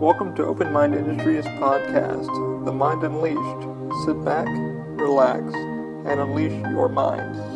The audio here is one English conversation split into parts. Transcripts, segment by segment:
Welcome to Open Mind Industries podcast, The Mind Unleashed. Sit back, relax, and unleash your mind.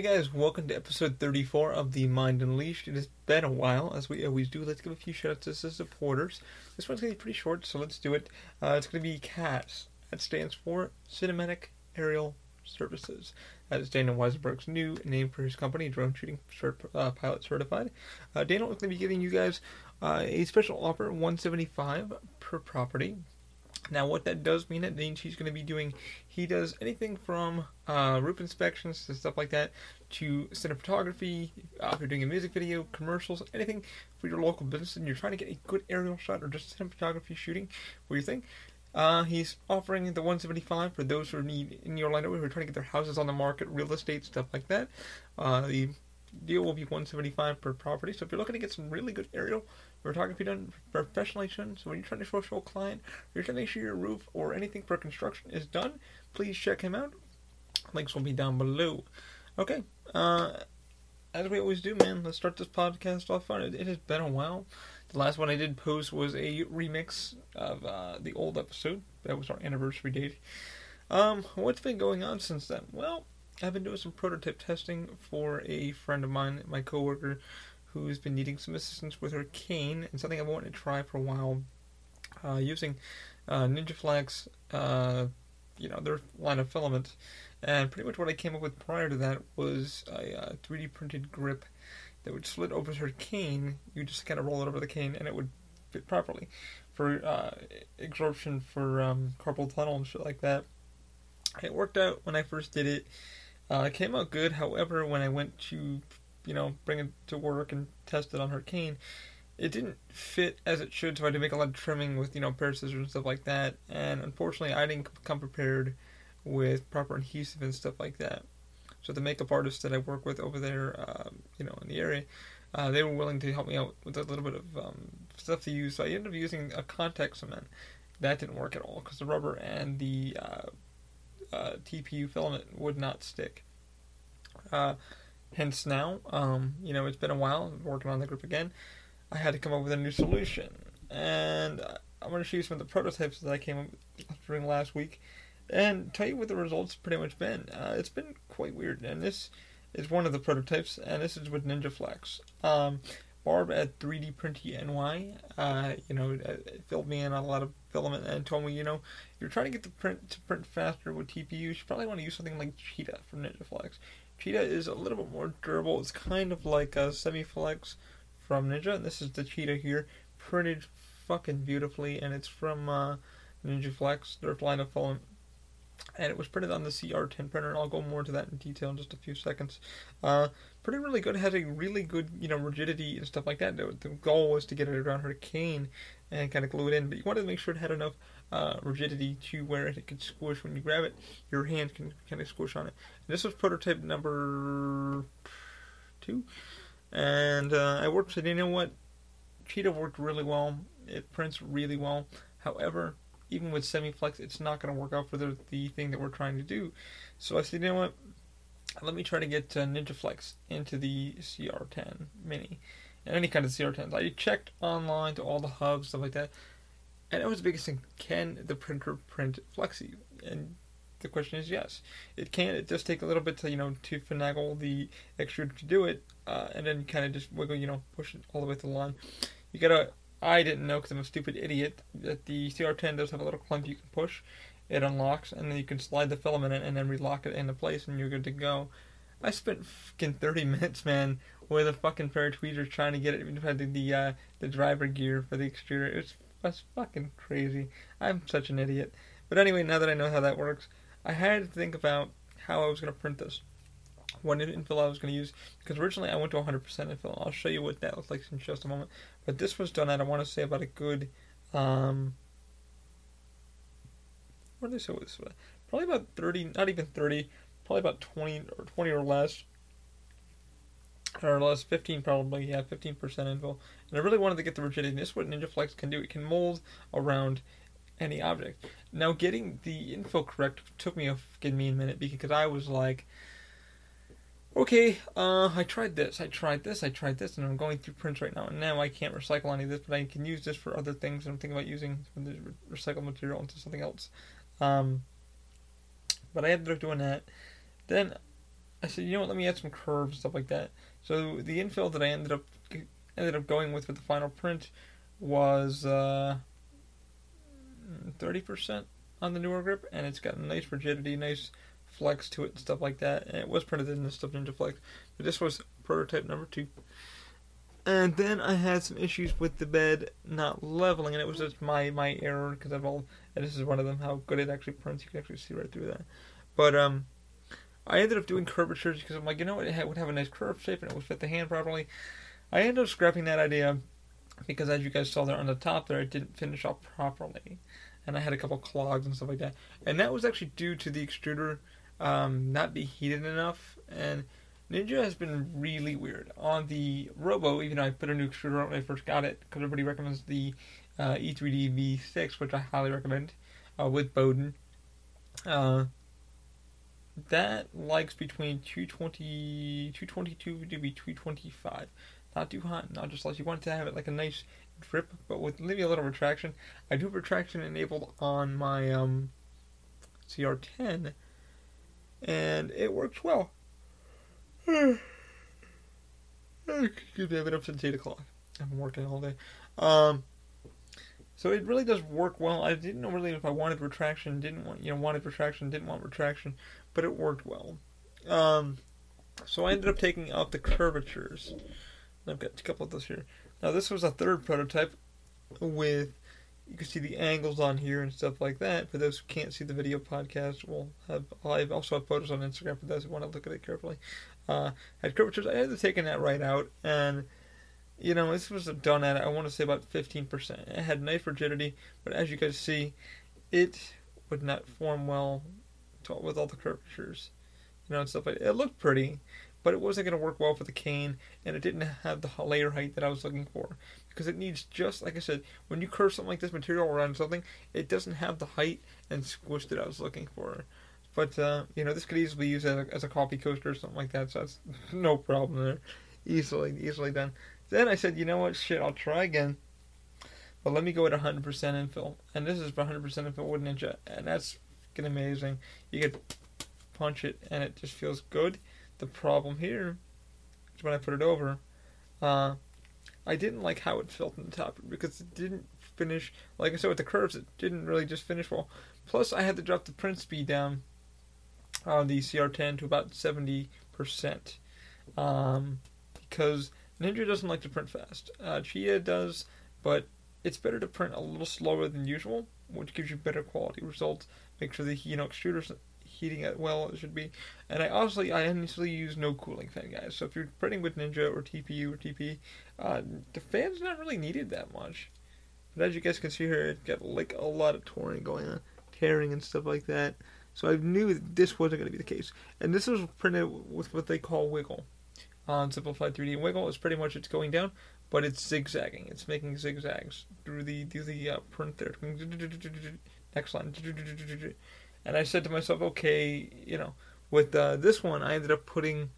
Hey guys, welcome to episode 34 of The Mind Unleashed. It has been a while, as we always do. Let's give a few shout outs to the supporters. This one's going to be pretty short, so let's do it. Uh, it's going to be CAS. That stands for Cinematic Aerial Services. That is Daniel Weisenberg's new name for his company, Drone Shooting cert- uh, Pilot Certified. Uh, Daniel is going to be giving you guys uh, a special offer, 175 per property. Now, what that does mean, it means he's going to be doing, he does anything from uh, roof inspections to stuff like that to cinematography, uh, if you're doing a music video, commercials, anything for your local business and you're trying to get a good aerial shot or just cinematography shooting for your thing. Uh, he's offering the 175 for those who need in Orlando who are trying to get their houses on the market, real estate, stuff like that. Uh, the deal will be 175 per property. So if you're looking to get some really good aerial photography done professionally done, so when you're trying to show, a client, you're trying to make sure your roof or anything for construction is done, please check him out. Links will be down below. Okay, uh, as we always do, man, let's start this podcast off fun. It, it has been a while. The last one I did post was a remix of uh, the old episode. That was our anniversary date. Um, what's been going on since then? Well, I've been doing some prototype testing for a friend of mine, my coworker, who's been needing some assistance with her cane, and something I've wanted to try for a while, uh, using uh, NinjaFlex, uh, you know, their line of filament. And pretty much what I came up with prior to that was a 3D uh, printed grip that would slit over her cane. You just kind of roll it over the cane, and it would fit properly for uh, absorption for um, carpal tunnel and shit like that. It worked out when I first did it. Uh, it came out good. However, when I went to, you know, bring it to work and test it on her cane, it didn't fit as it should. So I had to make a lot of trimming with, you know, pair of scissors and stuff like that. And unfortunately, I didn't come prepared with proper adhesive and stuff like that. So the makeup artist that I work with over there, um, you know, in the area, uh, they were willing to help me out with a little bit of um, stuff to use. So I ended up using a contact cement. That didn't work at all because the rubber and the uh, uh, TPU filament would not stick. Uh, hence now, um, you know, it's been a while working on the group again. I had to come up with a new solution, and I'm going to show you some of the prototypes that I came up with during last week, and tell you what the results pretty much been. Uh, it's been quite weird, and this is one of the prototypes, and this is with NinjaFlex. Um, Barb at 3D Printy NY, uh, you know, filled me in on a lot of filament and told me, you know, you're trying to get the print to print faster with TPU, you should probably want to use something like Cheetah from NinjaFlex. Cheetah is a little bit more durable. It's kind of like a Semiflex from Ninja. This is the Cheetah here, printed fucking beautifully, and it's from uh, NinjaFlex, their line of filament and it was printed on the CR10 printer. And I'll go more into that in detail in just a few seconds. Uh, pretty really good. Has a really good, you know, rigidity and stuff like that. The, the goal was to get it around her cane and kind of glue it in, but you wanted to make sure it had enough uh, rigidity to where it could squish when you grab it. Your hand can kind of squish on it. And this was prototype number two, and uh, I worked. Said, you know what? Cheetah worked really well. It prints really well. However, even with semi-flex, it's not going to work out for the, the thing that we're trying to do. So I said, you know what? Let me try to get uh, NinjaFlex into the CR10 Mini and any kind of CR10s. I checked online to all the hubs, stuff like that, and it was the biggest thing: can the printer print Flexi? And the question is yes, it can. It does take a little bit to you know to finagle the extruder to do it, uh, and then kind of just wiggle, you know, push it all the way to the line. You gotta I didn't know because I'm a stupid idiot that the CR10 does have a little clamp you can push. It unlocks, and then you can slide the filament in and then relock it into place, and you're good to go. I spent fucking 30 minutes, man, with a fucking pair of tweezers trying to get it into the uh, the driver gear for the extruder. It was, was fucking crazy. I'm such an idiot. But anyway, now that I know how that works, I had to think about how I was going to print this what infill I was going to use because originally I went to 100% infill. I'll show you what that looks like in just a moment. But this was done at I want to say about a good um, what did I say was? Probably about 30, not even 30, probably about 20 or 20 or less. Or less, 15 probably, yeah, 15% infill. And I really wanted to get the rigidity. This is what NinjaFlex can do. It can mold around any object. Now, getting the info correct took me a fucking me a minute because I was like, okay, uh, I tried this, I tried this, I tried this, and I'm going through prints right now, and now I can't recycle any of this, but I can use this for other things. I'm thinking about using the recycled material into something else. Um, but I ended up doing that. Then I said, you know what? Let me add some curves, and stuff like that. So the infill that I ended up ended up going with for the final print was uh, thirty uh, percent on the newer grip, and it's got nice rigidity, nice flex to it, and stuff like that. And it was printed in the Stuff Ninja Flex, but this was prototype number two. And then I had some issues with the bed not leveling, and it was just my my error because I've all. And this is one of them. How good it actually prints, you can actually see right through that. But um, I ended up doing curvatures because I'm like, you know what, it would have a nice curve shape and it would fit the hand properly. I ended up scrapping that idea because, as you guys saw there on the top there, it didn't finish up properly, and I had a couple clogs and stuff like that. And that was actually due to the extruder um, not be heated enough. And Ninja has been really weird on the Robo. Even though I put a new extruder on when I first got it, because everybody recommends the uh, E3D V6, which I highly recommend uh, with Bowden. Uh, that likes between 220, 222 to be 225. Not too hot, not just like you want to have it like a nice drip, but with maybe a little retraction. I do have retraction enabled on my um, CR10, and it works well. Excuse me, I've been up since 8 o'clock. I've been working all day. Um, so it really does work well. I didn't know really if I wanted retraction, didn't want, you know, wanted retraction, didn't want retraction but it worked well. Um, so I ended up taking out the curvatures. I've got a couple of those here. Now this was a third prototype with you can see the angles on here and stuff like that. For those who can't see the video podcast, we'll have I also have photos on Instagram for those who want to look at it carefully. Uh, had curvatures. I ended up taking that right out, and you know this was done at I want to say about 15%. It had nice rigidity, but as you guys see, it would not form well with all the curvatures, you know, and stuff. It looked pretty, but it wasn't going to work well for the cane, and it didn't have the layer height that I was looking for. Because it needs just, like I said, when you curve something like this material around something, it doesn't have the height and squish that I was looking for. But, uh, you know, this could easily be used as a, as a coffee coaster or something like that, so that's no problem there. Easily, easily done. Then I said, you know what, shit, I'll try again. But let me go at 100% infill. And this is 100% infill with Ninja. And that's amazing. You could punch it and it just feels good. The problem here is when I put it over, uh, I didn't like how it felt on the top because it didn't finish. Like I said with the curves, it didn't really just finish well. Plus, I had to drop the print speed down on the CR10 to about 70% um, because Ninja doesn't like to print fast. Uh, Cheetah does, but it's better to print a little slower than usual, which gives you better quality results make sure the you know heating it well it should be. And I honestly I honestly use no cooling fan guys. So if you're printing with Ninja or TPU or TP, uh, the fan's not really needed that much. But as you guys can see here, it got like a lot of touring going on, tearing and stuff like that. So I knew this wasn't going to be the case. And this was printed with what they call wiggle on Simplify3D. Wiggle is pretty much it's going down, but it's zigzagging. It's making zigzags through the through the uh, print there. Next line. And I said to myself, okay, you know, with uh, this one, I ended up putting,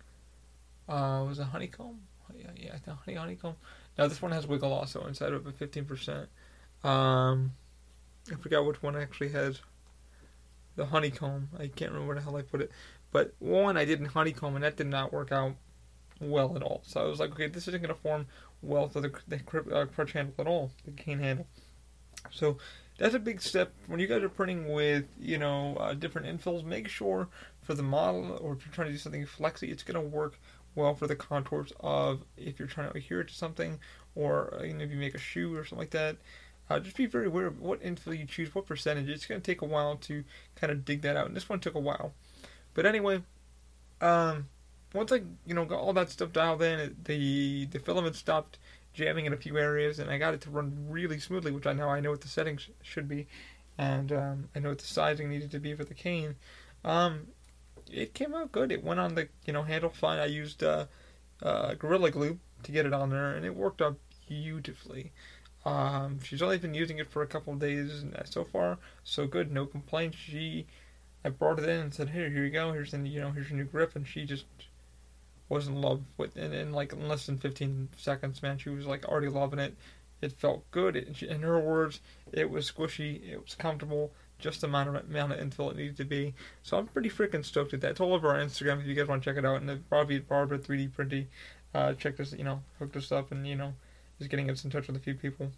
uh, was it honeycomb? Yeah, yeah, honey, honeycomb. Now this one has wiggle also inside of it, 15%. Um, I forgot which one actually has the honeycomb. I can't remember where the hell I put it. But one I did in honeycomb, and that did not work out well at all. So I was like, okay, this isn't going to form well for the, the uh, crutch handle at all, the cane handle. So that's a big step when you guys are printing with you know uh, different infills. Make sure for the model, or if you're trying to do something flexy, it's going to work well for the contours of if you're trying to adhere it to something, or uh, you know, if you make a shoe or something like that. Uh, just be very aware of what infill you choose, what percentage. It's going to take a while to kind of dig that out, and this one took a while. But anyway, um, once I you know got all that stuff dialed in, the the filament stopped jamming in a few areas, and I got it to run really smoothly, which I now I know what the settings should be, and um, I know what the sizing needed to be for the cane. Um, it came out good. It went on the you know handle fine. I used uh, uh, Gorilla Glue to get it on there, and it worked out beautifully. Um, she's only been using it for a couple of days, so far so good, no complaints. She, I brought it in and said, "Here, here you go. Here's the you know here's your new grip," and she just was in love with it. In like less than 15 seconds, man, she was like already loving it. It felt good. It, in her words, it was squishy. It was comfortable. Just the amount of amount infill it needed to be. So I'm pretty freaking stoked with that. It's all over our Instagram if you guys want to check it out. And the Bobby Barbara 3D printing, uh, check this, you know, hooked us up and you know, is getting us in touch with a few people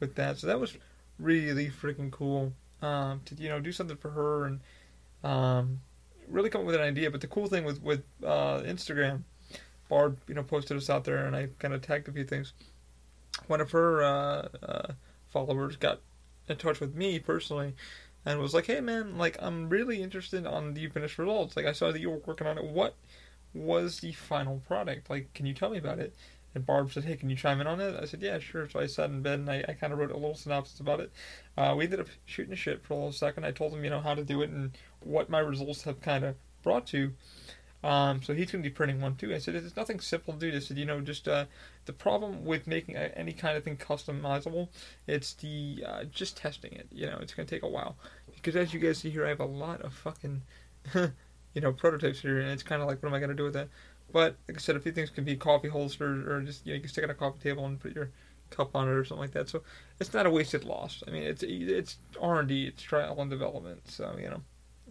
with that. So that was really freaking cool. Um, to you know do something for her and um, really come up with an idea. But the cool thing with with uh, Instagram, Barb, you know, posted us out there, and I kind of tagged a few things. One of her uh, uh, followers got in touch with me personally, and was like, "Hey, man, like I'm really interested on the finished results. Like I saw that you were working on it. What was the final product? Like, can you tell me about it?" And Barb said, "Hey, can you chime in on it?" I said, "Yeah, sure." So I sat in bed and I, I kind of wrote a little synopsis about it. Uh, we ended up shooting a shit for a little second. I told him, you know, how to do it and what my results have kind of brought to. Um, so he's going to be printing one too. I said, it's nothing simple to do. I said, you know, just uh, the problem with making any kind of thing customizable, it's the uh, just testing it. You know, it's going to take a while because as you guys see here, I have a lot of fucking, you know, prototypes here, and it's kind of like, what am I going to do with that? But like I said, a few things can be coffee holsters or just you know you can stick it on a coffee table and put your cup on it or something like that. So it's not a wasted loss. I mean, it's it's R and D, it's trial and development. So you know,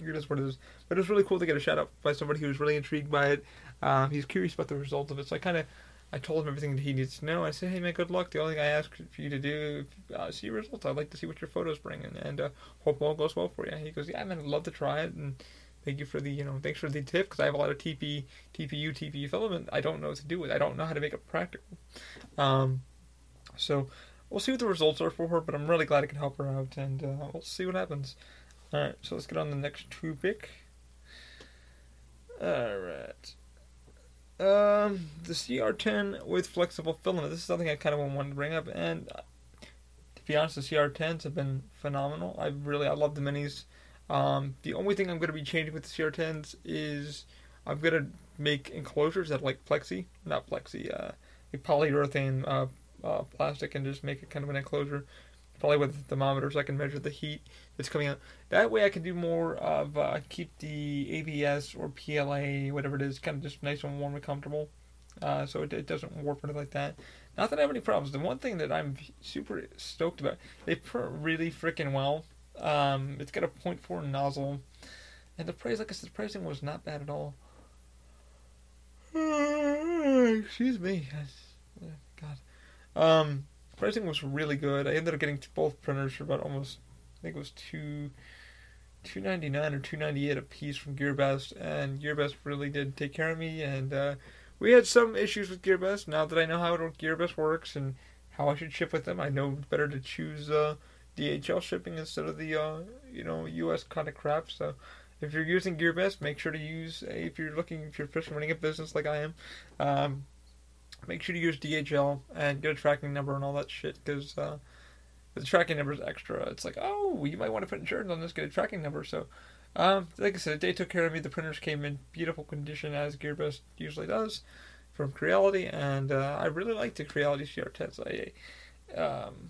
it is what it is. But it was really cool to get a shout out by somebody who was really intrigued by it. Um, he's curious about the result of it. So I kind of I told him everything that he needs to know. I said, hey man, good luck. The only thing I ask for you to do, uh, see results. I'd like to see what your photos bring, and, and uh, hope all goes well for you. He goes, yeah man, I'd love to try it and Thank you for the, you know, thanks for the tip because I have a lot of TP, TPU, TPU filament. I don't know what to do with. I don't know how to make it practical. Um, so we'll see what the results are for her, but I'm really glad I can help her out, and uh, we'll see what happens. All right, so let's get on the next two pick. All right. Um, the CR10 with flexible filament. This is something I kind of wanted to bring up, and uh, to be honest, the CR10s have been phenomenal. I really, I love the minis. Um, the only thing I'm going to be changing with the CR10s is I'm going to make enclosures that like plexi, not plexi, uh, like polyurethane uh, uh, plastic, and just make it kind of an enclosure. Probably with thermometers, I can measure the heat that's coming out. That way, I can do more of uh, keep the ABS or PLA, whatever it is, kind of just nice and warm and comfortable. Uh, so it, it, doesn't warp or anything like that. Not that I have any problems. The one thing that I'm super stoked about, they print really freaking well. Um, it's got a 0.4 nozzle, and the price, like I said, the pricing was not bad at all. Excuse me, God. Um, pricing was really good. I ended up getting both printers for about almost, I think it was two, two ninety nine or two ninety eight a piece from GearBest, and GearBest really did take care of me. And uh, we had some issues with GearBest. Now that I know how GearBest works and how I should ship with them, I know better to choose. Uh, DHL shipping instead of the uh, you know U.S. kind of crap. So if you're using GearBest, make sure to use if you're looking if you're fishing running a business like I am, um, make sure to use DHL and get a tracking number and all that shit because uh, the tracking number is extra. It's like oh you might want to put insurance on this, get a tracking number. So. Um, like I said, they took care of me. The printers came in beautiful condition as GearBest usually does from Creality, and uh, I really like the Creality CR10s. I, um,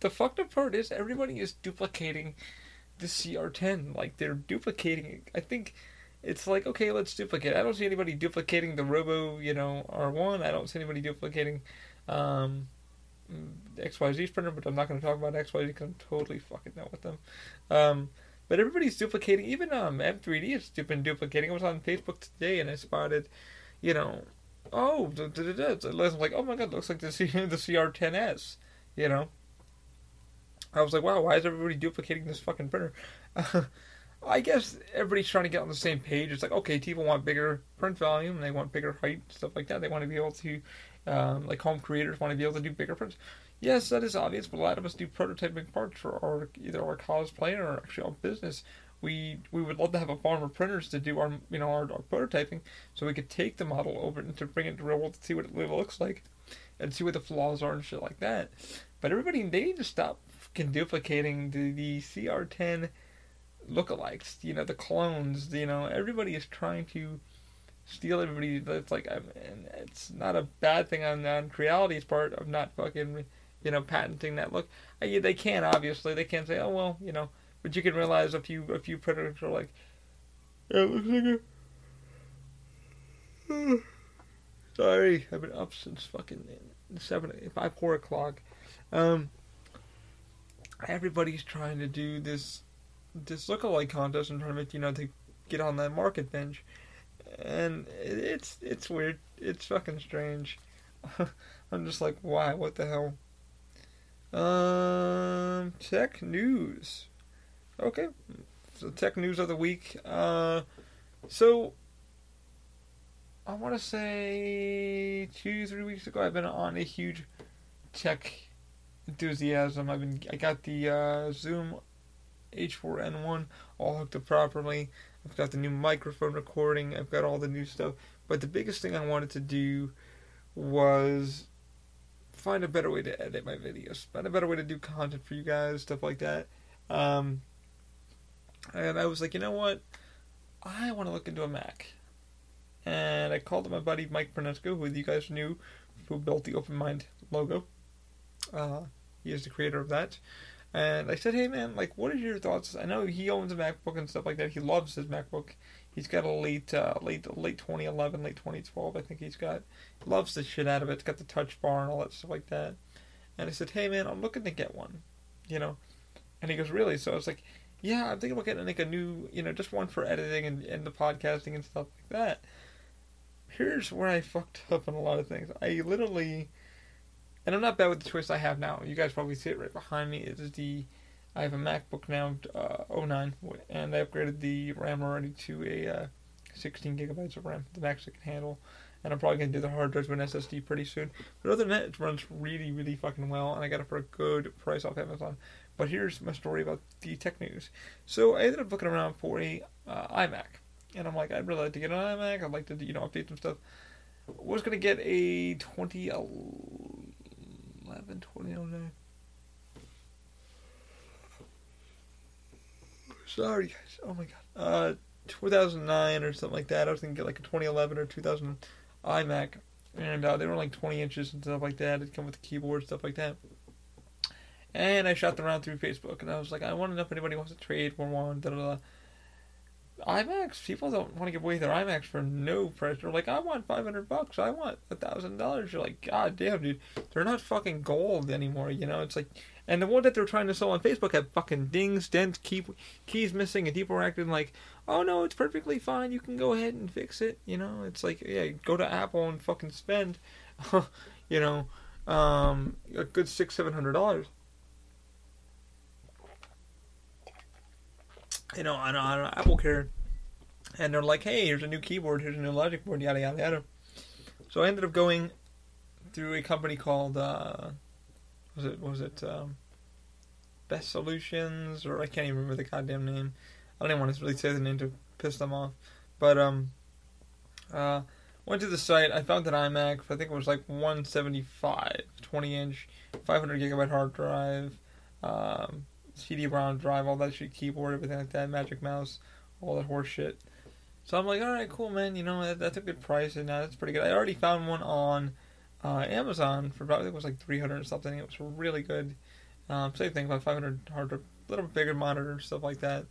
the fucked up part is everybody is duplicating the CR10. Like they're duplicating. I think it's like okay, let's duplicate. I don't see anybody duplicating the Robo, you know, R1. I don't see anybody duplicating um, XYZ printer, but I'm not going to talk about XYZ because I'm totally fucking done with them. Um, but everybody's duplicating. Even um, M3D has been duplicating. I was on Facebook today and I spotted, you know, oh, da, da, da, da. I was like, oh my god, looks like the C- the CR10S, you know. I was like, wow, why is everybody duplicating this fucking printer? I guess everybody's trying to get on the same page. It's like, okay, people want bigger print volume, they want bigger height, stuff like that. They want to be able to, um, like home creators want to be able to do bigger prints. Yes, that is obvious, but a lot of us do prototyping parts for our either our cosplay or actually our business. We we would love to have a farm of printers to do our you know our, our prototyping, so we could take the model over and to bring it to real world to see what it looks like, and see what the flaws are and shit like that. But everybody they need to stop fucking duplicating the, the CR10 lookalikes, you know, the clones, you know, everybody is trying to steal everybody. It's like, I mean, it's not a bad thing on, on Creality's part of not fucking, you know, patenting that look. I, they can't obviously. They can't say, oh well, you know. But you can realize a few a few predators are like, yeah, it looks like a. Sorry, I've been up since fucking seven, five, four o'clock. Um, everybody's trying to do this this lookalike contest and trying to make you know to get on that market bench, and it's it's weird. It's fucking strange. I'm just like, why? What the hell? Um, tech news. Okay, so tech news of the week. Uh, so I want to say two, three weeks ago, I've been on a huge tech enthusiasm. I've been, I got the uh, Zoom H4n1 all hooked up properly. I've got the new microphone recording. I've got all the new stuff. But the biggest thing I wanted to do was find a better way to edit my videos, find a better way to do content for you guys, stuff like that. Um, and I was like, you know what? I want to look into a Mac. And I called up my buddy Mike Pernesco, who you guys knew, who built the Open Mind logo. Uh, he is the creator of that. And I said, hey man, like, what are your thoughts? I know he owns a MacBook and stuff like that. He loves his MacBook. He's got a late, uh, late, late 2011, late 2012. I think he's got. Loves the shit out of it. It's got the Touch Bar and all that stuff like that. And I said, hey man, I'm looking to get one, you know. And he goes, really? So I was like, yeah, I'm thinking about getting like a new, you know, just one for editing and, and the podcasting and stuff like that. Here's where I fucked up on a lot of things. I literally and I'm not bad with the choice I have now. You guys probably see it right behind me. It is the I have a MacBook now, uh, 09, and I upgraded the RAM already to a uh, 16 gigabytes of RAM, the max it can handle. And I'm probably gonna do the hard drive with an SSD pretty soon. But other than that, it runs really, really fucking well, and I got it for a good price off Amazon. But here's my story about the tech news. So I ended up looking around for a uh, iMac, and I'm like, I'd really like to get an iMac. I'd like to, you know, update some stuff. Was gonna get a 2011 11, 2009. Sorry, guys. Oh my god. Uh, 2009 or something like that. I was thinking get like a 2011 or 2000 iMac, and uh, they were like 20 inches and stuff like that. It'd come with a keyboard, stuff like that. And I shot them around through Facebook, and I was like, I want to know if anybody wants to trade for one. Da da da. iMacs, people don't want to give away their iMacs for no price. They're like, I want 500 bucks. I want a thousand dollars. You're like, God damn, dude. They're not fucking gold anymore. You know, it's like, and the one that they're trying to sell on Facebook had fucking dings, dents, key, keys missing, and people were acting like, oh no, it's perfectly fine. You can go ahead and fix it. You know, it's like, yeah, go to Apple and fucking spend, you know, um, a good six, seven hundred dollars. You know, on, on Apple Care, and they're like, "Hey, here's a new keyboard, here's a new Logic board, yada yada yada." So I ended up going through a company called uh, was it was it um, Best Solutions or I can't even remember the goddamn name. I don't even want to really say the name to piss them off, but um, uh, went to the site. I found an iMac. I think it was like 175, 20 inch, 500 gigabyte hard drive. Um, CD-ROM drive, all that shit, keyboard, everything like that, Magic Mouse, all that horse shit. So I'm like, all right, cool, man. You know, that, that's a good price, and uh, that's pretty good. I already found one on uh, Amazon for about I think it was like 300 or something. It was really good. Um, same thing, about 500 hard, a little bigger monitor, stuff like that.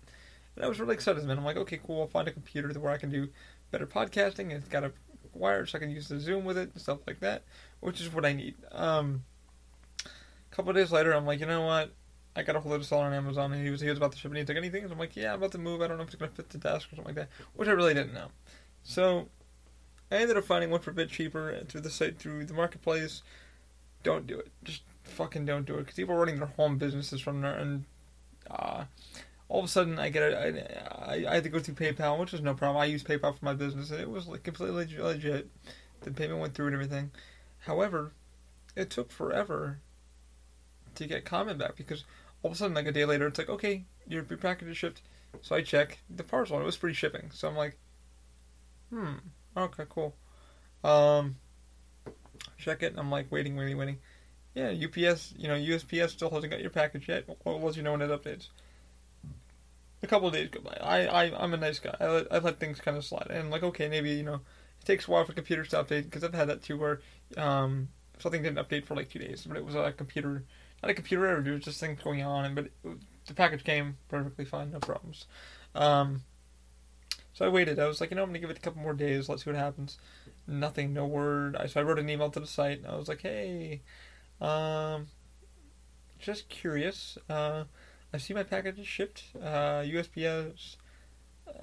And I was really excited, man. I'm like, okay, cool. I'll find a computer where I can do better podcasting. It's got a wire, so I can use the Zoom with it and stuff like that, which is what I need. Um, a couple days later, I'm like, you know what? I got a hold of seller on Amazon, and he was he was about to ship it. He's like, anything? I'm like, yeah, I'm about to move. I don't know if it's gonna fit the desk or something like that, which I really didn't know. So I ended up finding one for a bit cheaper through the site through the marketplace. Don't do it. Just fucking don't do it because people are running their home businesses from there, and uh, all of a sudden I get a, I, I, I had to go through PayPal, which was no problem. I use PayPal for my business, and it was like completely legit. The payment went through and everything. However, it took forever to get comment back because all of a sudden, like a day later, it's like, okay, your, your package is shipped. So I check the parcel, and it was free shipping. So I'm like, hmm, okay, cool. Um, check it, and I'm like, waiting, waiting, waiting. Yeah, UPS, you know, USPS still hasn't got your package yet. We'll let you know when it updates. A couple of days go by. I, I, I'm a nice guy. I let, I let things kind of slide. And I'm like, okay, maybe, you know, it takes a while for computers to update, because I've had that too, where, um, something didn't update for like two days, but it was a computer, not a computer error. There was just things going on, but it, the package came perfectly fine, no problems. Um, so I waited. I was like, you know, I'm gonna give it a couple more days. Let's see what happens. Nothing, no word. I, so I wrote an email to the site. and I was like, hey, um, just curious. Uh, I see my package is shipped. Uh, USPS,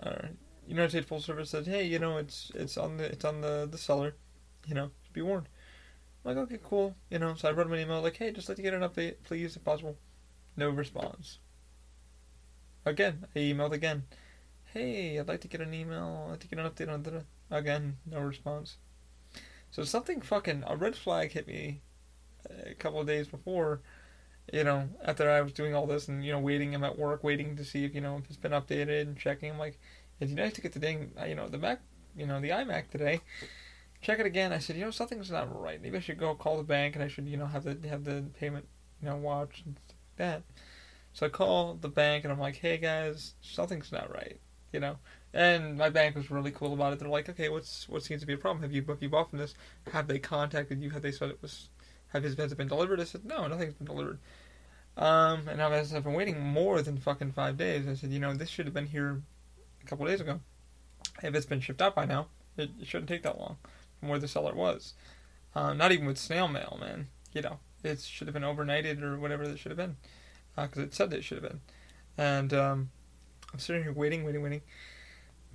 uh, United States Postal Service said, hey, you know, it's it's on the it's on the the seller. You know, be warned. I'm like, okay, cool. You know, so I wrote him an email like, hey, just like to get an update, please, if possible. No response. Again, I emailed again. Hey, I'd like to get an email. I'd like to get an update on that. Again, no response. So something fucking a red flag hit me uh, a couple of days before. You know, after I was doing all this and you know waiting, I'm at work waiting to see if you know if it's been updated and checking. I'm like, it's nice to get the dang, uh, you know, the Mac, you know, the iMac today check it again. I said, you know, something's not right. Maybe I should go call the bank and I should, you know, have the have the payment, you know, watch and stuff like that. So I call the bank and I'm like, hey guys, something's not right, you know. And my bank was really cool about it. They're like, okay, what's what seems to be a problem? Have you have you bought from this? Have they contacted you? Have they said it was? Have his has been delivered? I said, no, nothing's been delivered. Um, and I've, I've been waiting more than fucking five days. I said, you know, this should have been here a couple days ago. If it's been shipped out by now, it, it shouldn't take that long from where the seller was. Uh, not even with snail mail, man. You know, it should have been overnighted or whatever it should have been, because uh, it said that it should have been. And um, I'm sitting here waiting, waiting, waiting.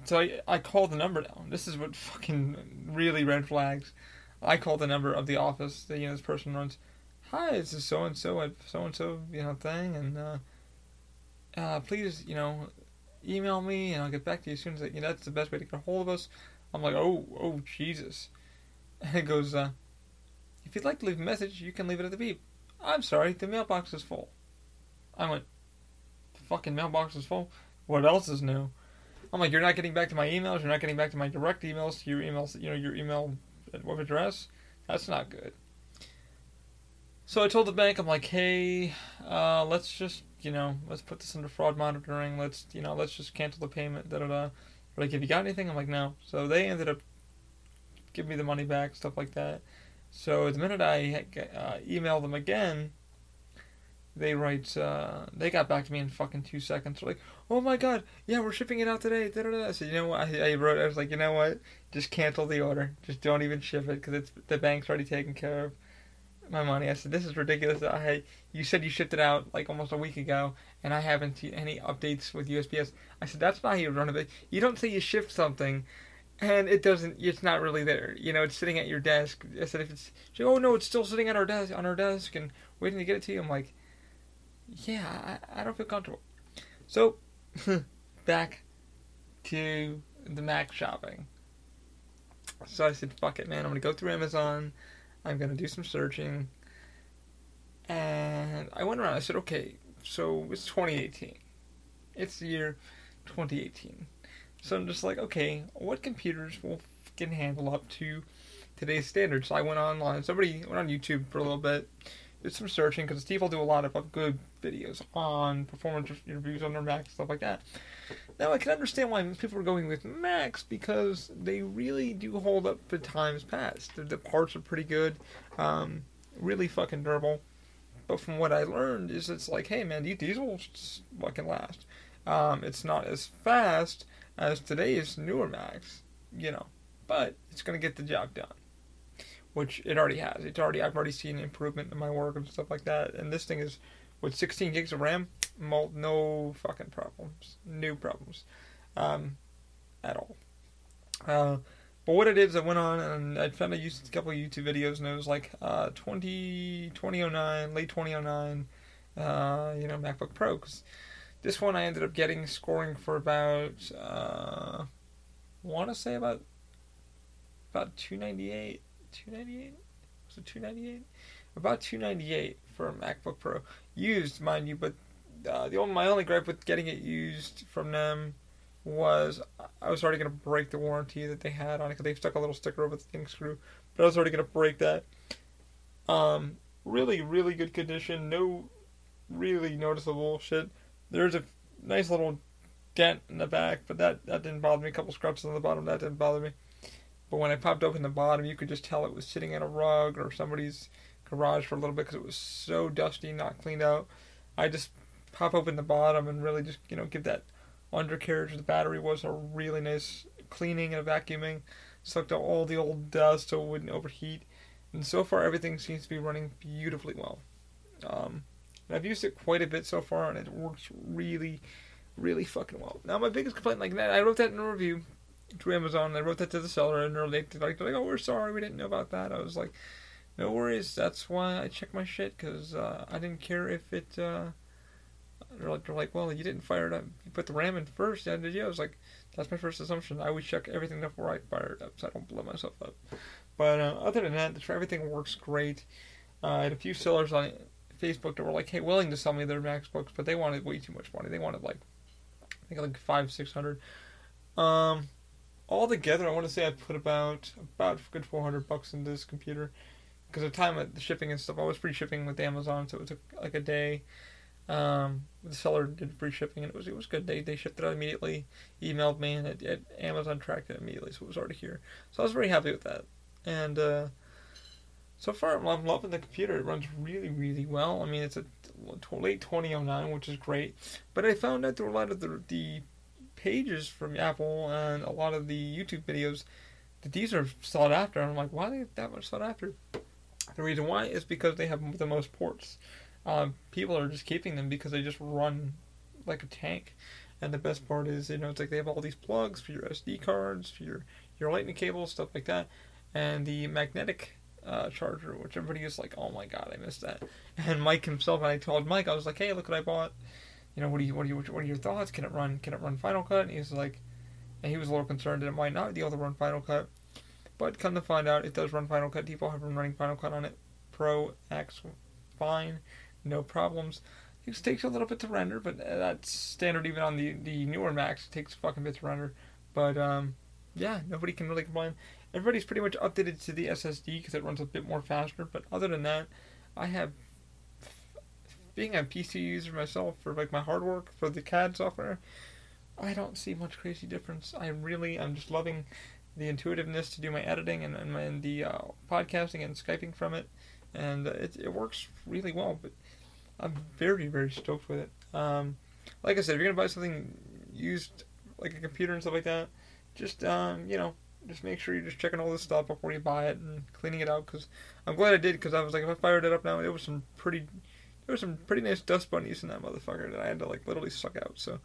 So I, I call the number down. This is what fucking really red flags. I call the number of the office that you know this person runs. Hi, this is so and so at so and so you know thing, and uh, uh, please you know email me and I'll get back to you as soon as I, you know that's the best way to get a hold of us. I'm like, oh, oh, Jesus. And it goes, uh, if you'd like to leave a message, you can leave it at the beep. I'm sorry, the mailbox is full. I went, the fucking mailbox is full? What else is new? I'm like, you're not getting back to my emails, you're not getting back to my direct emails, to your emails, you know, your email web address. That's not good. So I told the bank, I'm like, hey, uh, let's just, you know, let's put this under fraud monitoring. Let's, you know, let's just cancel the payment. Da da da. Like, have you got anything? I'm like, no. So they ended up giving me the money back, stuff like that. So the minute I uh, emailed them again, they write, uh, they got back to me in fucking two seconds. They're like, oh my god, yeah, we're shipping it out today. Da-da-da. I said, you know what? I, I wrote, I was like, you know what? Just cancel the order. Just don't even ship it because it's the bank's already taken care of my money. I said, this is ridiculous. I, you said you shipped it out like almost a week ago, and I haven't seen any updates with USPS. I said, that's not how you run it. You don't say you shipped something, and it doesn't. It's not really there. You know, it's sitting at your desk. I said, if it's, oh no, it's still sitting at our desk on our desk and waiting to get it to you. I'm like, yeah, I, I don't feel comfortable. So, back to the Mac shopping. So I said, fuck it, man. I'm gonna go through Amazon. I'm gonna do some searching. And I went around. I said, okay, so it's 2018. It's the year 2018. So I'm just like, okay, what computers will can handle up to today's standards? So I went online. Somebody went on YouTube for a little bit, did some searching because Steve will do a lot of good videos on performance reviews on their Mac stuff like that. Now I can understand why people are going with Macs because they really do hold up for times past. The, the parts are pretty good, um, really fucking durable. But from what I learned is it's like, hey man, these will fucking last. Um, it's not as fast as today's newer Macs, you know, but it's gonna get the job done. Which it already has. It's already I've already seen improvement in my work and stuff like that. And this thing is with 16 gigs of RAM, no fucking problems, no problems, um, at all. Uh, but what it is, I went on and I found a, a couple of YouTube videos, and it was like uh, 20, 2009, late 2009, uh, you know, MacBook Pro. Cause this one I ended up getting scoring for about, uh, want to say about about 298, 298, was it 298? About 298 for a MacBook Pro, used, mind you, but uh, the only, my only gripe with getting it used from them was I was already to break the warranty that they had on it because they stuck a little sticker over the thing screw, but I was already to break that. Um, really, really good condition. No really noticeable shit. There's a nice little dent in the back, but that, that didn't bother me. A couple scratches on the bottom, that didn't bother me. But when I popped open the bottom, you could just tell it was sitting in a rug or somebody's garage for a little bit because it was so dusty, not cleaned out. I just pop open the bottom and really just you know give that undercarriage of the battery was a really nice cleaning and vacuuming, sucked out all the old dust so it wouldn't overheat. And so far, everything seems to be running beautifully well. Um, I've used it quite a bit so far, and it works really, really fucking well. Now, my biggest complaint, like that, I wrote that in a review to Amazon. I wrote that to the seller, and they're like, they're like, "Oh, we're sorry, we didn't know about that." I was like, "No worries. That's why I check my shit because uh, I didn't care if it." Uh, they're like, they're like, "Well, you didn't fire it up. You put the RAM in first, yeah, did you?" I was like, "That's my first assumption. I always check everything before I fire it up, so I don't blow myself up." But uh, other than that, everything works great. Uh, I had a few sellers on Facebook that were like, "Hey, willing to sell me their MacBooks, but they wanted way too much money. They wanted like, I think like five, six hundred. Um, all together, I want to say I put about about good four hundred bucks into this computer because the time of the shipping and stuff, I was free shipping with Amazon, so it took like a day. Um, the seller did free shipping, and it was it was good. They they shipped it out immediately, emailed me, and it, it, Amazon tracked it immediately, so it was already here. So I was very happy with that, and. Uh, so far, I'm loving the computer. It runs really, really well. I mean, it's a late 2009, which is great. But I found out through a lot of the, the pages from Apple and a lot of the YouTube videos that these are sought after. I'm like, why are they that much sought after? The reason why is because they have the most ports. Um, people are just keeping them because they just run like a tank. And the best part is, you know, it's like they have all these plugs for your SD cards, for your, your lightning cables, stuff like that. And the magnetic uh, charger, which everybody is like, "Oh my god, I missed that." And Mike himself, and I told Mike, I was like, "Hey, look what I bought. You know, what do you, what do you, what are your thoughts? Can it run? Can it run Final Cut?" And he's like, and he was a little concerned that it might not be able to run Final Cut, but come to find out, it does run Final Cut. People have been running Final Cut on it, Pro X, fine, no problems. It takes a little bit to render, but that's standard even on the the newer Macs. It takes a fucking bit to render, but um, yeah, nobody can really complain everybody's pretty much updated to the SSD because it runs a bit more faster. But other than that, I have being a PC user myself for like my hard work for the CAD software. I don't see much crazy difference. I really, I'm just loving the intuitiveness to do my editing and, and, my, and the uh, podcasting and skyping from it, and uh, it it works really well. But I'm very very stoked with it. Um, like I said, if you're gonna buy something used like a computer and stuff like that, just um, you know just make sure you're just checking all this stuff before you buy it and cleaning it out. Because I'm glad I did. Because I was like, if I fired it up now, it was some pretty, there was some pretty nice dust bunnies in that motherfucker that I had to like literally suck out. So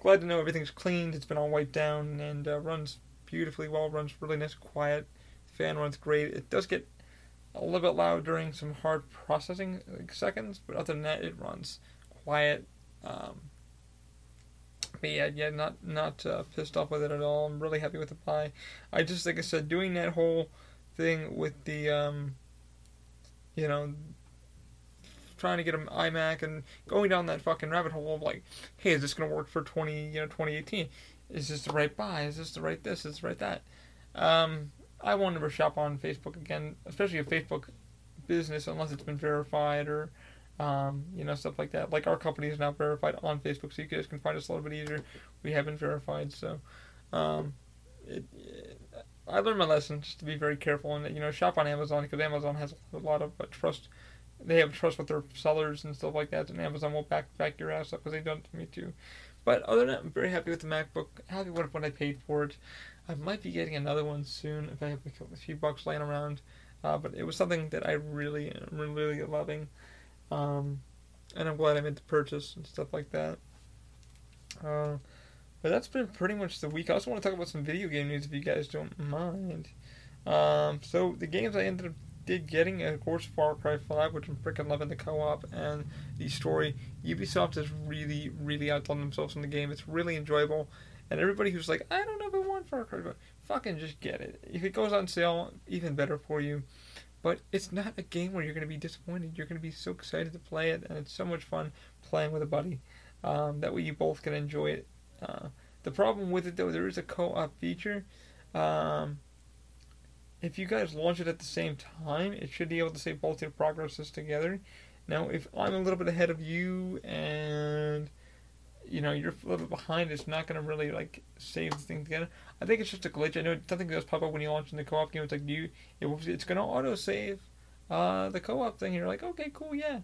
glad to know everything's cleaned. It's been all wiped down and uh, runs beautifully well. Runs really nice, quiet. Fan runs great. It does get a little bit loud during some hard processing like, seconds, but other than that, it runs quiet. Um, but yeah, yeah, not not uh, pissed off with it at all. I'm really happy with the buy. I just like I said, doing that whole thing with the um, you know, trying to get an iMac and going down that fucking rabbit hole of like, hey, is this gonna work for 20 you know 2018? Is this the right buy? Is this the right this? Is this right that? Um, I won't ever shop on Facebook again, especially a Facebook business unless it's been verified or um, you know, stuff like that. Like our company is now verified on Facebook, so you guys can find us a little bit easier. We have been verified, so um, it, it, I learned my lesson just to be very careful and you know shop on Amazon because Amazon has a lot of uh, trust. They have trust with their sellers and stuff like that, and Amazon will back back your ass up because they've done it to me too. But other than that, I'm very happy with the MacBook. Happy with what I paid for it. I might be getting another one soon if I have a few bucks laying around. Uh, but it was something that I really really, really loving. Um, and I'm glad I made the purchase and stuff like that. Uh, but that's been pretty much the week. I also want to talk about some video game news if you guys don't mind. Um, so the games I ended up did getting, of course, Far Cry 5, which I'm freaking loving the co-op and the story. Ubisoft has really, really outdone themselves in the game. It's really enjoyable. And everybody who's like, I don't know if I want Far Cry but fucking just get it. If it goes on sale, even better for you. But it's not a game where you're going to be disappointed. You're going to be so excited to play it, and it's so much fun playing with a buddy. Um, that way you both can enjoy it. Uh, the problem with it, though, there is a co-op feature. Um, if you guys launch it at the same time, it should be able to save both your progresses together. Now, if I'm a little bit ahead of you and you know you're a little bit behind, it's not gonna really like save the thing together. I think it's just a glitch. I know something does pop up when you launch in the co-op game. It's like you, it, it's gonna auto save uh, the co-op thing. You're like, okay, cool, yeah.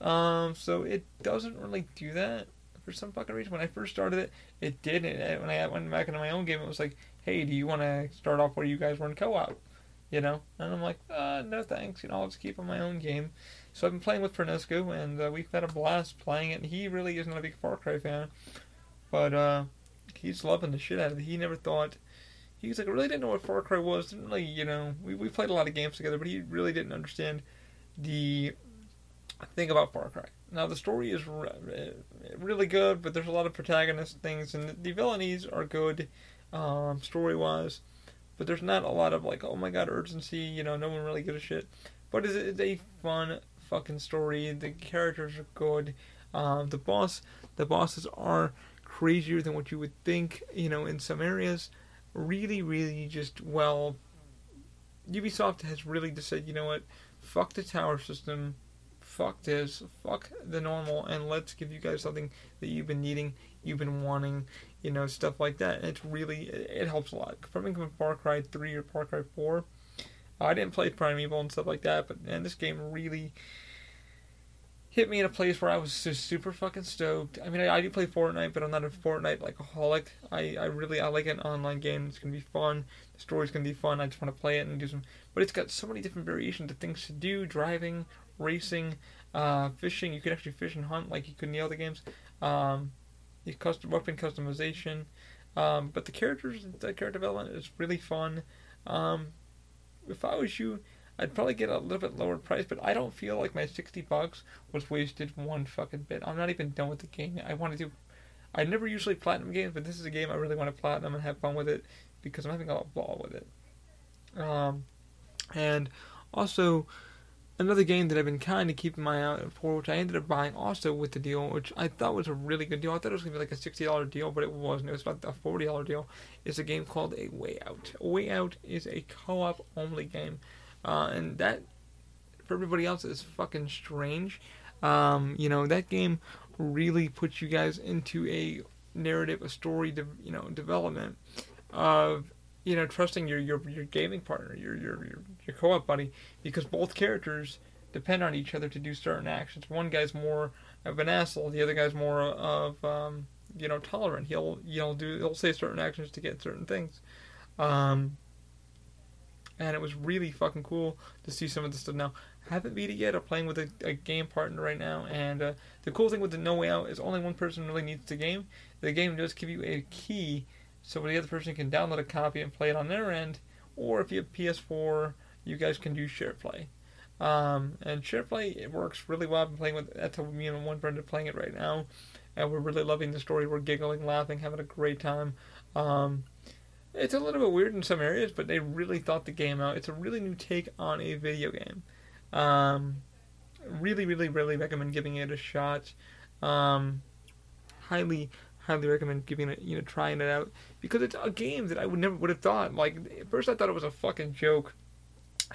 Um, so it doesn't really do that for some fucking reason. When I first started it, it did. And when I went back into my own game, it was like, hey, do you want to start off where you guys were in co-op? You know, and I'm like, uh, no thanks. You know, I'll just keep on my own game. So I've been playing with Fernesco, and uh, we've had a blast playing it. He really isn't a big Far Cry fan, but uh, he's loving the shit out of it. He never thought he was like, really didn't know what Far Cry was. Didn't really, you know, we we played a lot of games together, but he really didn't understand the thing about Far Cry. Now the story is re- really good, but there's a lot of protagonist things, and the villainies are good, um, story wise. But there's not a lot of like, oh my god, urgency. You know, no one really gives a shit. But it's, it's a fun fucking story. The characters are good. Um, the boss, the bosses are crazier than what you would think. You know, in some areas, really, really just well. Ubisoft has really just said, you know what, fuck the tower system fuck this, fuck the normal, and let's give you guys something that you've been needing, you've been wanting, you know, stuff like that. And it's really, it helps a lot. Coming from Far Cry 3 or Far Cry 4, I didn't play Primeval and stuff like that, but man, this game really hit me in a place where I was just super fucking stoked. I mean, I, I do play Fortnite, but I'm not a Fortnite like a holic. I, I really I like an online game. It's gonna be fun. The story's gonna be fun. I just want to play it and do some. But it's got so many different variations of things to do: driving, racing, uh, fishing. You can actually fish and hunt like you could in the other games. Um, the custom weapon customization. Um, but the characters, the character development is really fun. Um, if I was you, I'd probably get a little bit lower price, but I don't feel like my 60 bucks was wasted one fucking bit. I'm not even done with the game. I want to do. I never usually platinum games, but this is a game I really want to platinum and have fun with it because I'm having a lot of ball with it. Um, and also, another game that I've been kind of keeping my eye out for, which I ended up buying also with the deal, which I thought was a really good deal. I thought it was going to be like a $60 deal, but it wasn't. It was about a $40 deal. It's a game called A Way Out. A Way Out is a co op only game. Uh, and that, for everybody else, is fucking strange. Um, you know, that game really puts you guys into a narrative, a story, de- you know, development of you know, trusting your your your gaming partner, your your your, your co-op buddy, because both characters depend on each other to do certain actions. One guy's more of an asshole, the other guy's more of um, you know tolerant. He'll you know do he'll say certain actions to get certain things. Um, and it was really fucking cool to see some of this stuff. Now, haven't beat it yet. I'm playing with a, a game partner right now, and uh, the cool thing with the No Way Out is only one person really needs the game. The game does give you a key so the other person can download a copy and play it on their end, or if you have PS4, you guys can do SharePlay. Um, and share play it works really well. I've been playing with that's how me and one friend are playing it right now, and we're really loving the story. We're giggling, laughing, having a great time. Um, it's a little bit weird in some areas, but they really thought the game out. It's a really new take on a video game. Um, really, really, really recommend giving it a shot. Um, highly, highly recommend giving it, you know, trying it out because it's a game that I would never would have thought. Like at first, I thought it was a fucking joke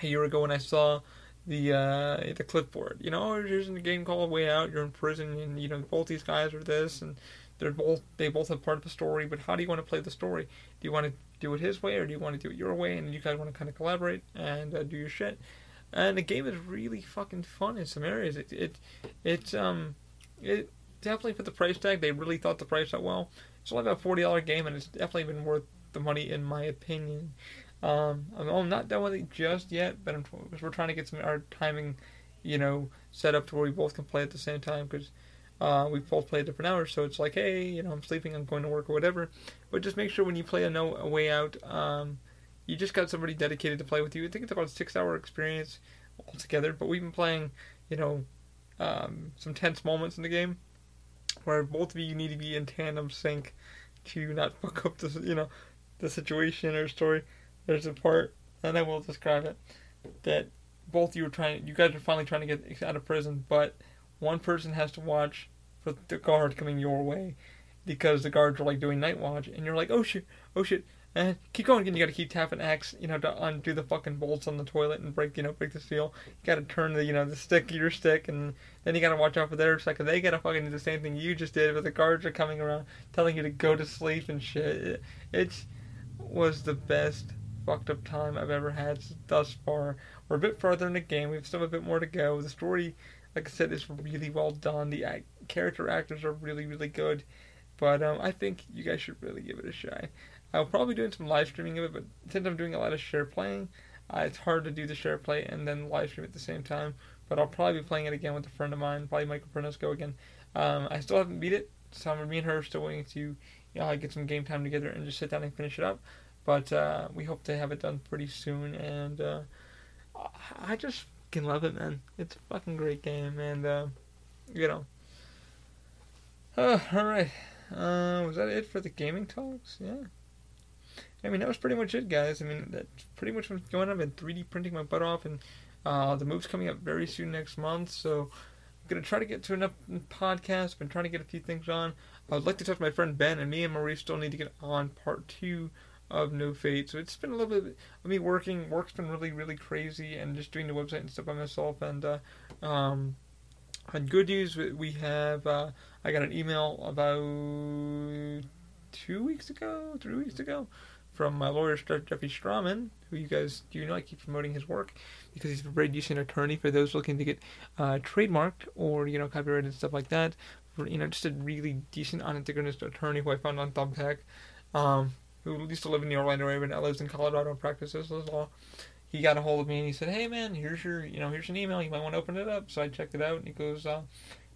a year ago when I saw the uh, the clipboard. You know, there's a game called Way Out. You're in prison, and you know both these guys are this, and they're both they both have part of the story. But how do you want to play the story? Do you want to do it his way, or do you want to do it your way? And you guys want to kind of collaborate and uh, do your shit. And the game is really fucking fun in some areas. It it it's um it definitely for the price tag, they really thought the price out well. It's only about a forty dollar game, and it's definitely been worth the money in my opinion. Um, I'm not done with it just yet, but I'm, we're trying to get some our timing, you know, set up to where we both can play at the same time because uh, we both play different hours. So it's like, hey, you know, I'm sleeping, I'm going to work or whatever. But just make sure when you play a no a way out, um, you just got somebody dedicated to play with you. I think it's about a six hour experience altogether. But we've been playing, you know, um, some tense moments in the game where both of you need to be in tandem sync to not fuck up the you know the situation or story. There's a part, and I will describe it, that both you are trying, you guys are finally trying to get out of prison, but one person has to watch for the guard coming your way because the guards are like doing night watch, and you're like, oh shit, oh shit, And keep going, and you gotta keep tapping X, you know, to undo the fucking bolts on the toilet and break, you know, break the seal. You gotta turn the, you know, the stick, your stick, and then you gotta watch out for their second. They gotta fucking do the same thing you just did, but the guards are coming around telling you to go to sleep and shit. It, it was the best fucked up time I've ever had thus far. We're a bit further in the game. We have still a bit more to go. The story, like I said, it's really well done. The act, character actors are really, really good. But um, I think you guys should really give it a try. I'll probably be doing some live streaming of it, but since I'm doing a lot of share playing, uh, it's hard to do the share play and then live stream at the same time. But I'll probably be playing it again with a friend of mine, probably Michael Pernosco again. Um, I still haven't beat it, so me and her are still waiting to you know, get some game time together and just sit down and finish it up. But uh, we hope to have it done pretty soon, and uh, I just can love it, man. It's a fucking great game, and uh, you know. Uh, all right, uh, was that it for the gaming talks? Yeah. I mean, that was pretty much it, guys. I mean, that's pretty much what's going on. I've been 3D printing my butt off, and uh, the move's coming up very soon next month. So I'm gonna try to get to enough podcasts. Been trying to get a few things on. I would like to talk to my friend Ben, and me and Marie still need to get on part two of No Fate. So it's been a little bit. I mean, working work's been really really crazy, and just doing the website and stuff by myself. And uh, um, and good news, we have. Uh, I got an email about two weeks ago, three weeks ago, from my lawyer Jeffrey Sturman, who you guys do know I keep promoting his work because he's a very decent attorney for those looking to get uh, trademarked or you know copyrighted and stuff like that. You know, just a really decent, honest attorney who I found on Thumbtack, um, who used to live in the Orlando area but lives in Colorado and practices law. He got a hold of me and he said, "Hey man, here's your you know here's an email. You might want to open it up." So I checked it out and he goes. Uh,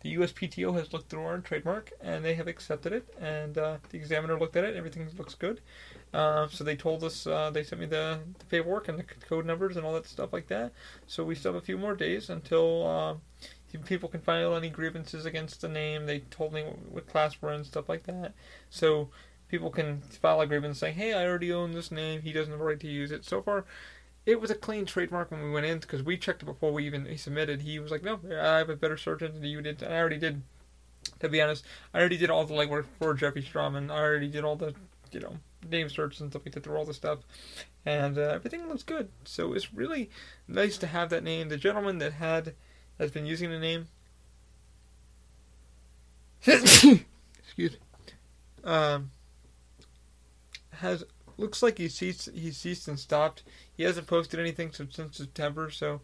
the USPTO has looked through our trademark and they have accepted it, and uh, the examiner looked at it. Everything looks good. Uh, so they told us uh, they sent me the, the, paperwork and the code numbers and all that stuff like that. So we still have a few more days until uh, people can file any grievances against the name. They told me what class we're in, stuff like that. So people can file a grievance saying, "Hey, I already own this name. He doesn't have a right to use it." So far, it was a clean trademark when we went in because we checked it before we even submitted. He was like, "No, I have a better search engine than you did." And I already did. To be honest, I already did all the legwork for Jeffrey Sturman. I already did all the, you know, name search and stuff like that through all the stuff, and uh, everything looks good. So it's really nice to have that name. The gentleman that had has been using the name. excuse me. Um, has looks like he ceased he ceased and stopped. He hasn't posted anything since, since September. So,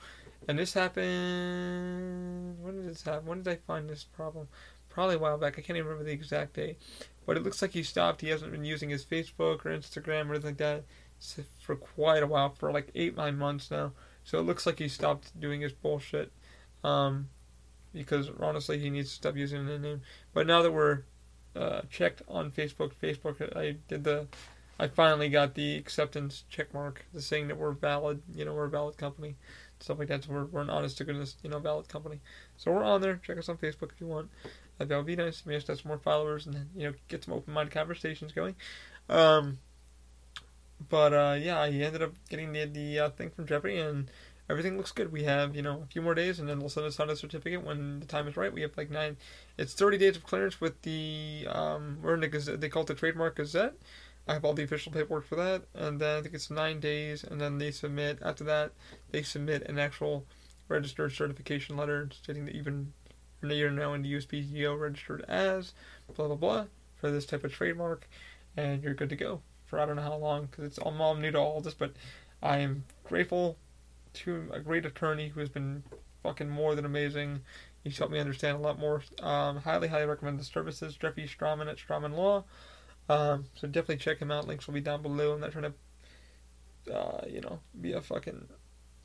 and this happened. When did this happen? When did I find this problem? Probably a while back. I can't even remember the exact date. But it looks like he stopped. He hasn't been using his Facebook or Instagram or anything like that for quite a while, for like eight nine months now. So it looks like he stopped doing his bullshit. Um, because honestly, he needs to stop using the name. But now that we're uh, checked on Facebook, Facebook, I did the I finally got the acceptance check mark, the saying that we're valid, you know, we're a valid company, stuff like that. So we're, we're an honest to goodness, you know, valid company. So we're on there. Check us on Facebook if you want. That would be nice. Maybe us some more followers and then, you know, get some open minded conversations going. Um, but uh, yeah, I ended up getting the, the uh, thing from Jeffrey and everything looks good. We have, you know, a few more days and then they'll send us out a certificate when the time is right. We have like nine, it's 30 days of clearance with the, um, we're in the they call it the Trademark Gazette. I have all the official paperwork for that, and then I think it's nine days, and then they submit. After that, they submit an actual registered certification letter stating that even you're now in the USPTO registered as blah blah blah for this type of trademark, and you're good to go for I don't know how long because it's I'm, I'm new to all this, but I am grateful to a great attorney who has been fucking more than amazing. He's helped me understand a lot more. Um, highly, highly recommend the services. Jeffrey Sturman at Sturman Law. Um, so definitely check him out. Links will be down below. I'm not trying to, uh, you know, be a fucking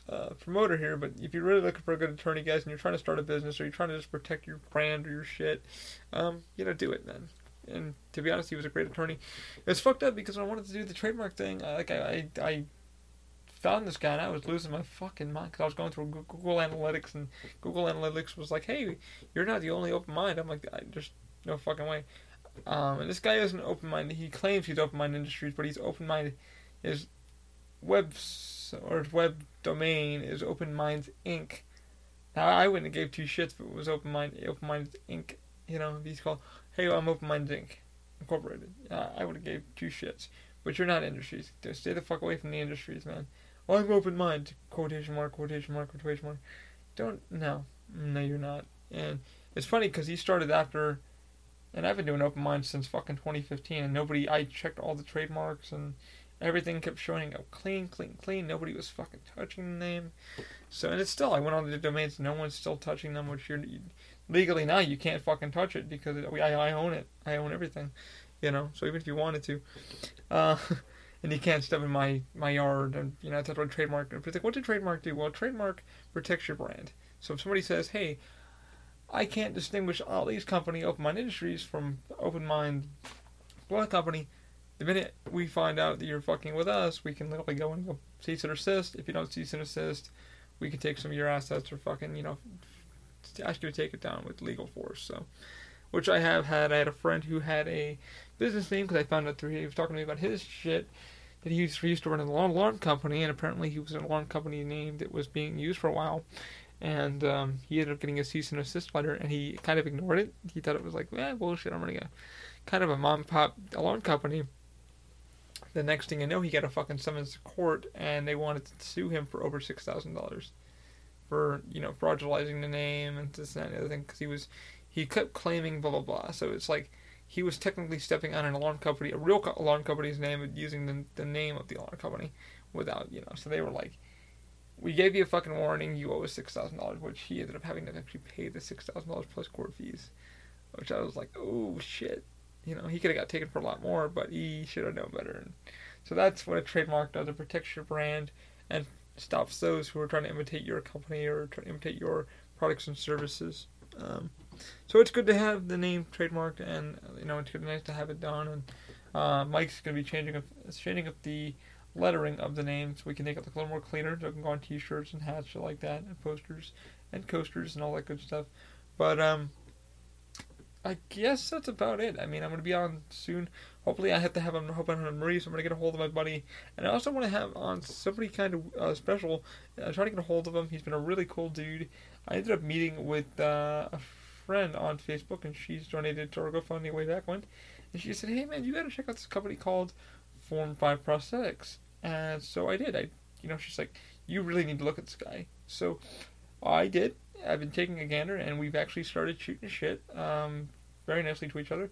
uh, promoter here, but if you're really looking for a good attorney, guys, and you're trying to start a business or you're trying to just protect your brand or your shit, um, you know, do it, man. And to be honest, he was a great attorney. It's fucked up because when I wanted to do the trademark thing. I, like I, I, I found this guy and I was losing my fucking mind because I was going through Google Analytics and Google Analytics was like, "Hey, you're not the only open mind." I'm like, "There's no fucking way." Um, and this guy isn't open minded. He claims he's open minded industries, but he's open minded. His web or his web domain is Open Minds Inc. Now I wouldn't have gave two shits if it was Open Mind Open Minds Inc. You know, if he's called Hey, I'm Open Minds Inc. Incorporated. Uh, I would have gave two shits. but you're not industries. Just stay the fuck away from the industries, man. I'm open minded. Quotation mark, quotation mark, quotation mark. Don't, no. No, you're not. And it's funny because he started after, and I've been doing open mind since fucking 2015, and nobody, I checked all the trademarks and everything kept showing up clean, clean, clean. Nobody was fucking touching the name. So, and it's still, I went on the domains, no one's still touching them, which you're, legally now you can't fucking touch it because it, I, I own it. I own everything, you know. So even if you wanted to, uh, and you can't step in my my yard and you know that's what trademark. It's like, what did trademark do? Well, trademark protects your brand. So if somebody says, hey, I can't distinguish all these company, Open Mind Industries, from Open Mind Blood Company. The minute we find out that you're fucking with us, we can literally go and go cease and assist. If you don't cease and assist, we can take some of your assets or fucking, you know, ask you to take it down with legal force. So, which I have had. I had a friend who had a business name because I found out through he was talking to me about his shit that he used, he used to run an alarm company, and apparently he was an alarm company name that was being used for a while. And um, he ended up getting a cease and assist letter, and he kind of ignored it. He thought it was like, eh, bullshit. I'm running a kind of a mom pop alarm company. The next thing I know, he got a fucking summons to court, and they wanted to sue him for over six thousand dollars for you know fraudulizing the name and this and that and the other thing because he was he kept claiming blah blah blah. So it's like he was technically stepping on an alarm company, a real alarm company's name, and using the the name of the alarm company without you know. So they were like, "We gave you a fucking warning. You owe us six thousand dollars," which he ended up having to actually pay the six thousand dollars plus court fees, which I was like, "Oh shit." You know, he could have got taken for a lot more, but he should have known better. And so that's what a trademark does. It protects your brand and stops those who are trying to imitate your company or trying to imitate your products and services. Um, so it's good to have the name trademarked, and you know it's good, nice to have it done. And uh, Mike's going to be changing up, changing up the lettering of the name so we can make it look a little more cleaner. So it can go on T-shirts and hats, shit like that, and posters and coasters and all that good stuff. But um, I guess that's about it. I mean, I'm going to be on soon. Hopefully, I have to have him hoping on Marie, so I'm going to get a hold of my buddy. And I also want to have on somebody kind of uh, special. I'm trying to get a hold of him. He's been a really cool dude. I ended up meeting with uh, a friend on Facebook, and she's donated to our GoFundMe way back when. And she said, "Hey man, you got to check out this company called Form Five Prosthetics." And so I did. I, you know, she's like, "You really need to look at this guy." So I did. I've been taking a gander, and we've actually started shooting shit um, very nicely to each other.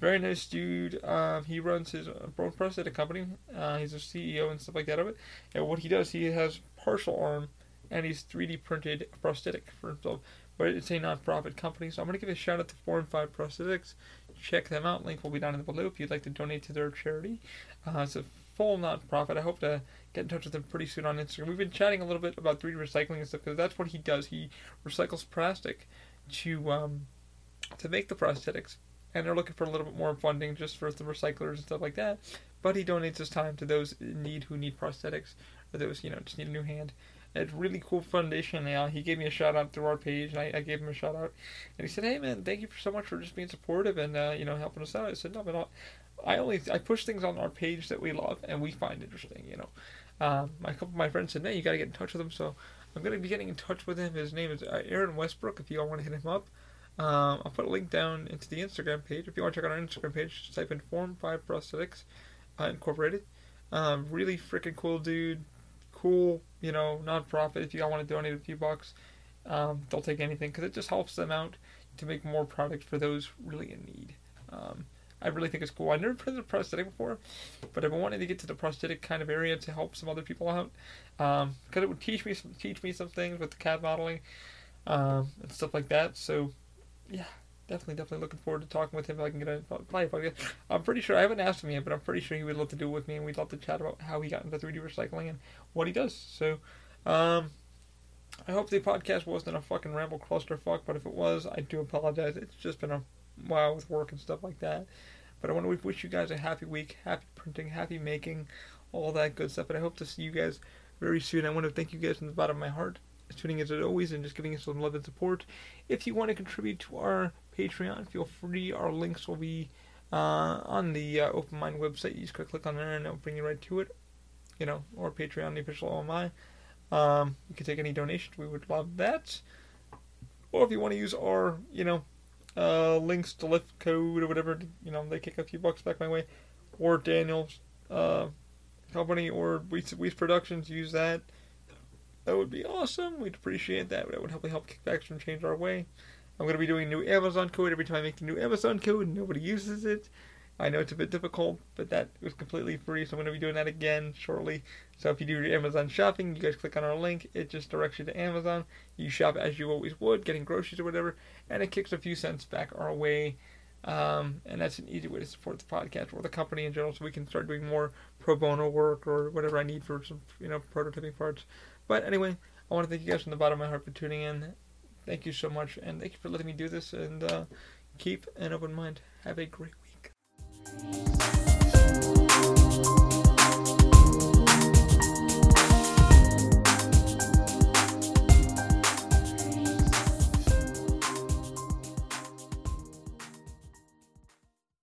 Very nice dude. Um, he runs his own prosthetic company. Uh, he's a CEO and stuff like that of it. And what he does, he has partial arm, and he's 3D printed prosthetic for himself. But it's a non-profit company, so I'm gonna give a shout out to Form Five Prosthetics. Check them out. Link will be down in the below if you'd like to donate to their charity. Uh, it's a full non-profit. I hope to get in touch with him pretty soon on Instagram. We've been chatting a little bit about 3D recycling and stuff because that's what he does. He recycles plastic to um, to make the prosthetics, and they're looking for a little bit more funding just for the recyclers and stuff like that. But he donates his time to those in need who need prosthetics, or those you know just need a new hand. It's really cool foundation. Now he gave me a shout out through our page, and I, I, gave him a shout out. And he said, "Hey man, thank you so much for just being supportive and uh, you know helping us out." I said, "No, but I only I push things on our page that we love and we find interesting. You know, um, a couple of my friends said, "Man, you got to get in touch with him." So I'm to be getting in touch with him. His name is uh, Aaron Westbrook. If you all want to hit him up, um, I'll put a link down into the Instagram page. If you want to check out our Instagram page, just type in Form Five Prosthetics uh, Incorporated. Um, really freaking cool dude. Cool, you know, non-profit. If you all want to donate a few bucks, um, they'll take anything because it just helps them out to make more product for those really in need. I really think it's cool. I've never printed a prosthetic before, but I've been wanting to get to the prosthetic kind of area to help some other people out because um, it would teach me some teach me some things with the CAD modeling um, and stuff like that. So yeah, definitely definitely looking forward to talking with him if I can get a probably I'm pretty sure I haven't asked him yet, but I'm pretty sure he would love to do it with me and we'd love to chat about how he got into 3D recycling and what he does. So. Um, I hope the podcast wasn't a fucking ramble clusterfuck, but if it was, I do apologize. It's just been a while with work and stuff like that. But I want to wish you guys a happy week, happy printing, happy making, all that good stuff. And I hope to see you guys very soon. I want to thank you guys from the bottom of my heart, tuning in as always, and just giving us some love and support. If you want to contribute to our Patreon, feel free. Our links will be uh, on the uh, Open Mind website. You just click on there, and it'll bring you right to it. You know, or Patreon, the official OMI. Um, you can take any donations. We would love that. Or if you want to use our, you know, uh, links to Lyft code or whatever, you know, they kick a few bucks back my way. Or Daniel's uh, company or Weece Productions use that, that would be awesome. We'd appreciate that. That would help me help kickbacks from change our way. I'm going to be doing new Amazon code every time I make a new Amazon code. Nobody uses it. I know it's a bit difficult, but that was completely free, so I'm going to be doing that again shortly. So if you do your Amazon shopping, you guys click on our link. It just directs you to Amazon. You shop as you always would, getting groceries or whatever, and it kicks a few cents back our way. Um, and that's an easy way to support the podcast or the company in general, so we can start doing more pro bono work or whatever I need for some, you know, prototyping parts. But anyway, I want to thank you guys from the bottom of my heart for tuning in. Thank you so much, and thank you for letting me do this. And uh, keep an open mind. Have a great week. Peace.